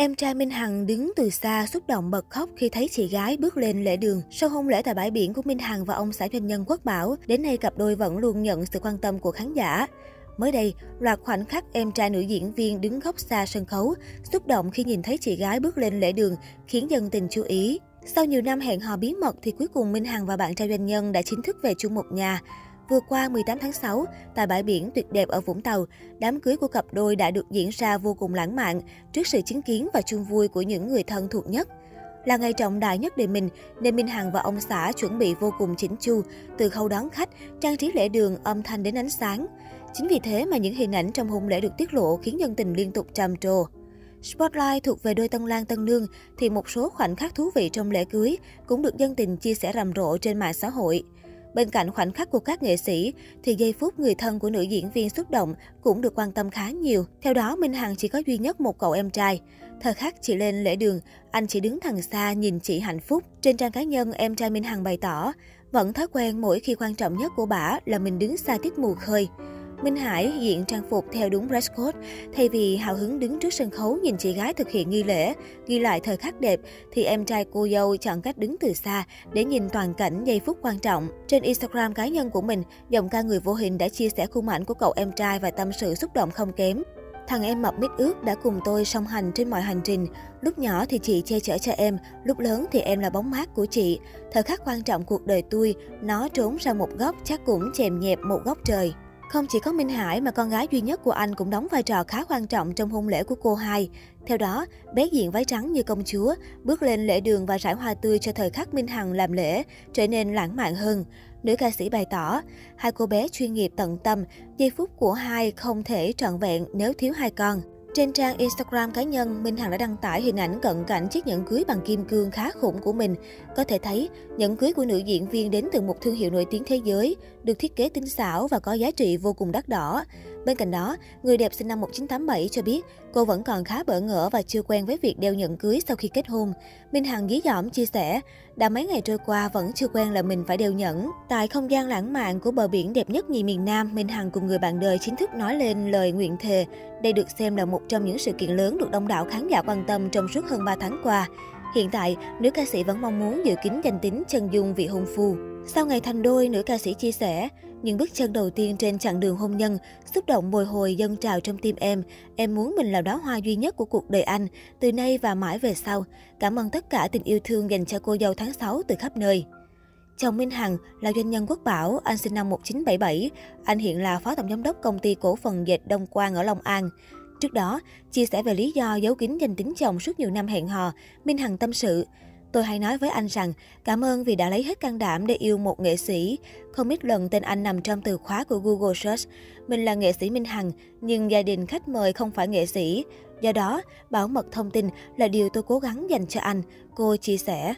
Em trai Minh Hằng đứng từ xa xúc động bật khóc khi thấy chị gái bước lên lễ đường. Sau hôn lễ tại bãi biển của Minh Hằng và ông xã doanh nhân Quốc Bảo, đến nay cặp đôi vẫn luôn nhận sự quan tâm của khán giả. Mới đây, loạt khoảnh khắc em trai nữ diễn viên đứng góc xa sân khấu, xúc động khi nhìn thấy chị gái bước lên lễ đường, khiến dân tình chú ý. Sau nhiều năm hẹn hò bí mật thì cuối cùng Minh Hằng và bạn trai doanh nhân đã chính thức về chung một nhà. Vừa qua 18 tháng 6, tại bãi biển tuyệt đẹp ở Vũng Tàu, đám cưới của cặp đôi đã được diễn ra vô cùng lãng mạn trước sự chứng kiến và chung vui của những người thân thuộc nhất. Là ngày trọng đại nhất đời mình, nên Minh Hằng và ông xã chuẩn bị vô cùng chỉnh chu, từ khâu đón khách, trang trí lễ đường, âm thanh đến ánh sáng. Chính vì thế mà những hình ảnh trong hôn lễ được tiết lộ khiến dân tình liên tục trầm trồ. Spotlight thuộc về đôi Tân Lan Tân Nương thì một số khoảnh khắc thú vị trong lễ cưới cũng được dân tình chia sẻ rầm rộ trên mạng xã hội. Bên cạnh khoảnh khắc của các nghệ sĩ, thì giây phút người thân của nữ diễn viên xúc động cũng được quan tâm khá nhiều. Theo đó, Minh Hằng chỉ có duy nhất một cậu em trai. Thời khắc chị lên lễ đường, anh chỉ đứng thằng xa nhìn chị hạnh phúc. Trên trang cá nhân, em trai Minh Hằng bày tỏ, vẫn thói quen mỗi khi quan trọng nhất của bà là mình đứng xa tiết mù khơi. Minh Hải diện trang phục theo đúng dress code, thay vì hào hứng đứng trước sân khấu nhìn chị gái thực hiện nghi lễ, ghi lại thời khắc đẹp, thì em trai cô dâu chọn cách đứng từ xa để nhìn toàn cảnh giây phút quan trọng. Trên Instagram cá nhân của mình, giọng ca người vô hình đã chia sẻ khung ảnh của cậu em trai và tâm sự xúc động không kém. Thằng em mập mít ướt đã cùng tôi song hành trên mọi hành trình. Lúc nhỏ thì chị che chở cho em, lúc lớn thì em là bóng mát của chị. Thời khắc quan trọng cuộc đời tôi, nó trốn ra một góc chắc cũng chèm nhẹp một góc trời. Không chỉ có Minh Hải mà con gái duy nhất của anh cũng đóng vai trò khá quan trọng trong hôn lễ của cô hai. Theo đó, bé diện váy trắng như công chúa, bước lên lễ đường và rải hoa tươi cho thời khắc Minh Hằng làm lễ, trở nên lãng mạn hơn. Nữ ca sĩ bày tỏ, hai cô bé chuyên nghiệp tận tâm, giây phút của hai không thể trọn vẹn nếu thiếu hai con. Trên trang Instagram cá nhân, Minh Hằng đã đăng tải hình ảnh cận cảnh chiếc nhẫn cưới bằng kim cương khá khủng của mình. Có thể thấy, nhẫn cưới của nữ diễn viên đến từ một thương hiệu nổi tiếng thế giới, được thiết kế tinh xảo và có giá trị vô cùng đắt đỏ. Bên cạnh đó, người đẹp sinh năm 1987 cho biết cô vẫn còn khá bỡ ngỡ và chưa quen với việc đeo nhẫn cưới sau khi kết hôn. Minh Hằng dí dỏm chia sẻ, đã mấy ngày trôi qua vẫn chưa quen là mình phải đeo nhẫn. Tại không gian lãng mạn của bờ biển đẹp nhất nhì miền Nam, Minh Hằng cùng người bạn đời chính thức nói lên lời nguyện thề. Đây được xem là một trong những sự kiện lớn được đông đảo khán giả quan tâm trong suốt hơn 3 tháng qua. Hiện tại, nữ ca sĩ vẫn mong muốn giữ kín danh tính chân dung vị hôn phu. Sau ngày thành đôi, nữ ca sĩ chia sẻ, những bước chân đầu tiên trên chặng đường hôn nhân, xúc động bồi hồi dâng trào trong tim em. Em muốn mình là đóa hoa duy nhất của cuộc đời anh, từ nay và mãi về sau. Cảm ơn tất cả tình yêu thương dành cho cô dâu tháng 6 từ khắp nơi. Chồng Minh Hằng là doanh nhân quốc bảo, anh sinh năm 1977. Anh hiện là phó tổng giám đốc công ty cổ phần dệt Đông Quang ở Long An. Trước đó, chia sẻ về lý do giấu kín danh tính chồng suốt nhiều năm hẹn hò, Minh Hằng tâm sự. Tôi hay nói với anh rằng, cảm ơn vì đã lấy hết can đảm để yêu một nghệ sĩ. Không ít lần tên anh nằm trong từ khóa của Google Search. Mình là nghệ sĩ Minh Hằng, nhưng gia đình khách mời không phải nghệ sĩ. Do đó, bảo mật thông tin là điều tôi cố gắng dành cho anh, cô chia sẻ.